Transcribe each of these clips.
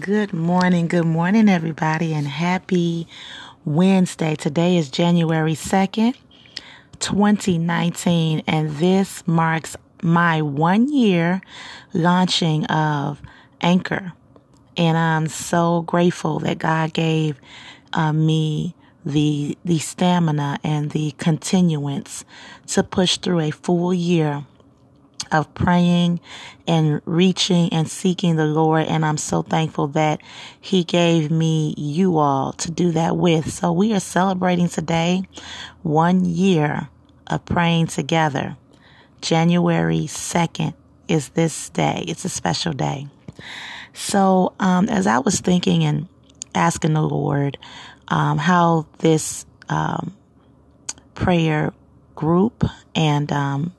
Good morning, good morning, everybody, and happy Wednesday. Today is January 2nd, 2019, and this marks my one year launching of Anchor. And I'm so grateful that God gave uh, me the the stamina and the continuance to push through a full year of praying and reaching and seeking the Lord. And I'm so thankful that He gave me you all to do that with. So we are celebrating today one year of praying together. January 2nd is this day. It's a special day. So, um, as I was thinking and asking the Lord um, how this um, prayer group and um,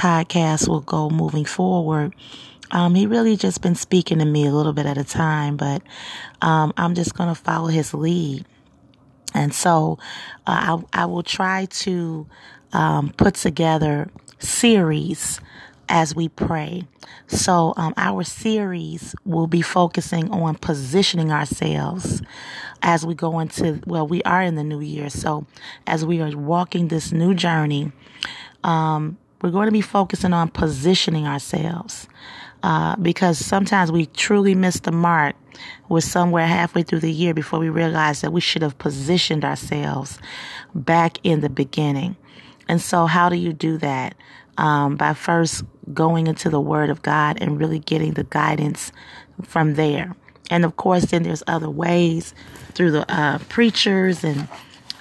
podcast will go moving forward. Um, he really just been speaking to me a little bit at a time, but um, I'm just going to follow his lead. And so uh, I, I, will try to um, put together series as we pray. So um, our series will be focusing on positioning ourselves as we go into, well, we are in the new year. So as we are walking this new journey, um, we're going to be focusing on positioning ourselves uh, because sometimes we truly miss the mark. We're somewhere halfway through the year before we realize that we should have positioned ourselves back in the beginning. And so, how do you do that? Um, by first going into the Word of God and really getting the guidance from there. And of course, then there's other ways through the uh, preachers, and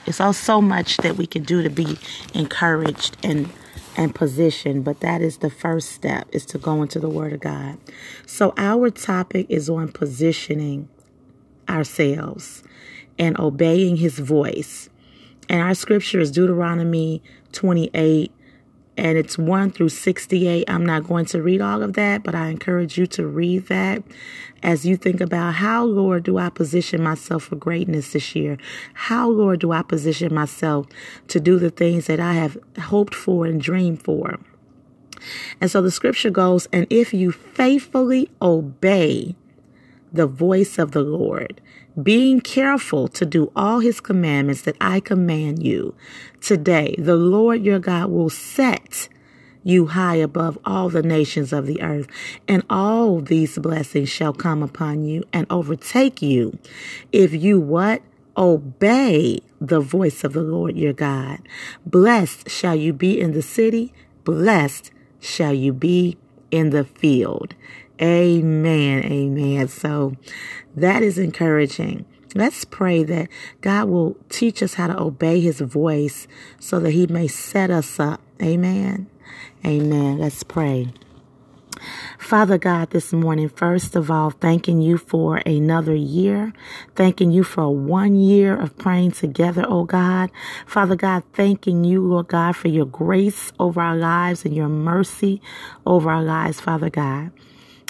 it's all so much that we can do to be encouraged and and position, but that is the first step is to go into the word of God. So our topic is on positioning ourselves and obeying his voice. And our scripture is Deuteronomy 28 and it's 1 through 68. I'm not going to read all of that, but I encourage you to read that as you think about how, Lord, do I position myself for greatness this year? How, Lord, do I position myself to do the things that I have hoped for and dreamed for? And so the scripture goes, and if you faithfully obey the voice of the Lord, being careful to do all his commandments that I command you today, the Lord your God will set you high above all the nations of the earth, and all these blessings shall come upon you and overtake you if you what? Obey the voice of the Lord your God. Blessed shall you be in the city, blessed shall you be in the field. Amen. Amen. So that is encouraging. Let's pray that God will teach us how to obey his voice so that he may set us up. Amen. Amen. Let's pray. Father God, this morning, first of all, thanking you for another year. Thanking you for one year of praying together, oh God. Father God, thanking you, Lord God, for your grace over our lives and your mercy over our lives, Father God.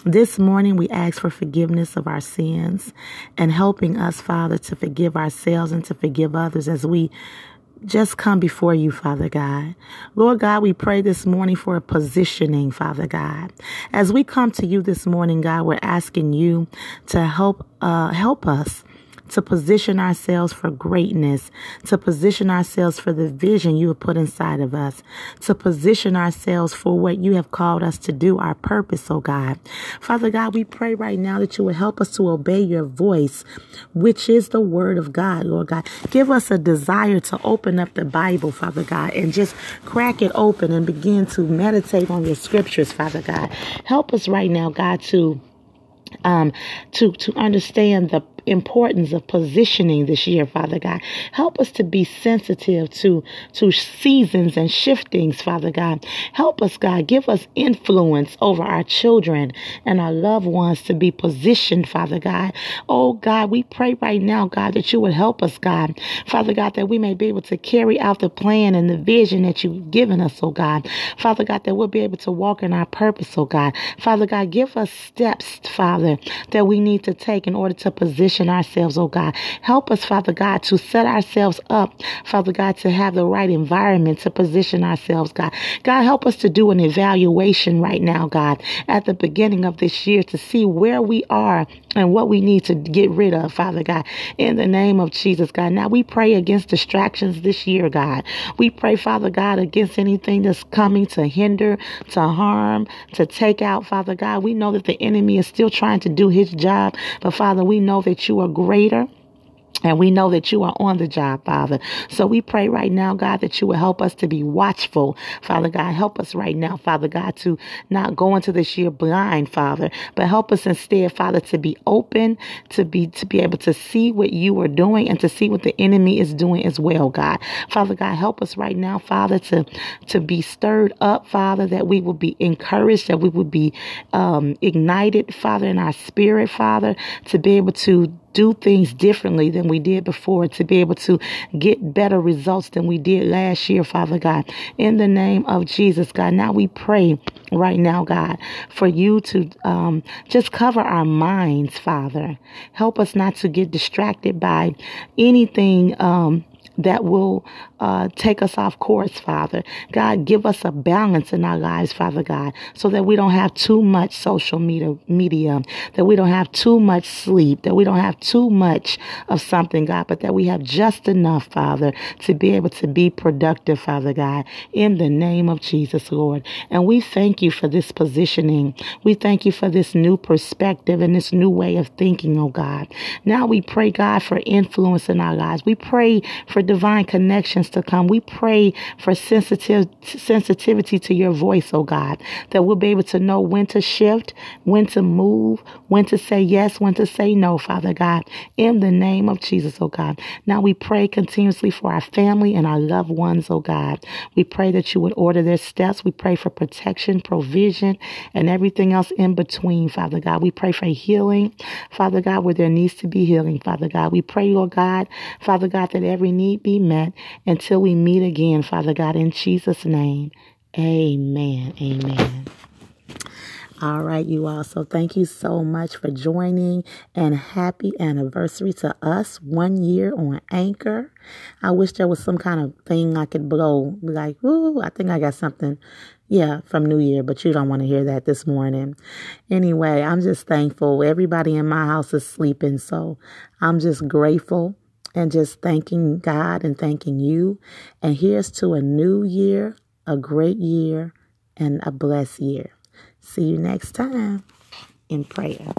This morning, we ask for forgiveness of our sins and helping us, Father, to forgive ourselves and to forgive others as we just come before you, Father God. Lord God, we pray this morning for a positioning, Father God. As we come to you this morning, God, we're asking you to help, uh, help us to position ourselves for greatness, to position ourselves for the vision you have put inside of us, to position ourselves for what you have called us to do, our purpose, oh God. Father God, we pray right now that you will help us to obey your voice, which is the word of God, Lord God. Give us a desire to open up the Bible, Father God, and just crack it open and begin to meditate on your scriptures, Father God. Help us right now, God, to um, to to understand the importance of positioning this year, Father God. Help us to be sensitive to, to seasons and shiftings, Father God. Help us, God. Give us influence over our children and our loved ones to be positioned, Father God. Oh, God, we pray right now, God, that you would help us, God. Father God, that we may be able to carry out the plan and the vision that you've given us, oh God. Father God, that we'll be able to walk in our purpose, oh God. Father God, give us steps, Father, that we need to take in order to position position ourselves, oh God. Help us, Father God, to set ourselves up, Father God, to have the right environment to position ourselves, God. God, help us to do an evaluation right now, God, at the beginning of this year to see where we are and what we need to get rid of, Father God, in the name of Jesus, God. Now we pray against distractions this year, God. We pray, Father God, against anything that's coming to hinder, to harm, to take out, Father God. We know that the enemy is still trying to do his job, but Father, we know that you are greater. And we know that you are on the job, Father. So we pray right now, God, that you will help us to be watchful, Father God. Help us right now, Father God, to not go into this year blind, Father, but help us instead, Father, to be open, to be to be able to see what you are doing and to see what the enemy is doing as well, God. Father God, help us right now, Father, to to be stirred up, Father, that we will be encouraged, that we will be um, ignited, Father, in our spirit, Father, to be able to do things differently than we did before, to be able to get better results than we did last year, Father God. In the name of Jesus, God. Now we pray right now, God, for you to um, just cover our minds, Father. Help us not to get distracted by anything. Um, that will uh, take us off course, Father. God, give us a balance in our lives, Father God, so that we don't have too much social media, media, that we don't have too much sleep, that we don't have too much of something, God, but that we have just enough, Father, to be able to be productive, Father God, in the name of Jesus, Lord. And we thank you for this positioning. We thank you for this new perspective and this new way of thinking, oh God. Now we pray, God, for influence in our lives. We pray for divine connections to come. We pray for sensitive sensitivity to your voice, oh God, that we'll be able to know when to shift, when to move, when to say yes, when to say no, Father God, in the name of Jesus, oh God. Now we pray continuously for our family and our loved ones, oh God. We pray that you would order their steps. We pray for protection, provision, and everything else in between, Father God. We pray for healing, Father God, where there needs to be healing, Father God. We pray, Lord God, Father God, that every be met until we meet again, Father God, in Jesus' name. Amen. Amen. All right, you all. So thank you so much for joining and happy anniversary to us. One year on Anchor. I wish there was some kind of thing I could blow. Like, ooh, I think I got something. Yeah, from New Year, but you don't want to hear that this morning. Anyway, I'm just thankful. Everybody in my house is sleeping, so I'm just grateful and just thanking God and thanking you. And here's to a new year, a great year, and a blessed year. See you next time in prayer.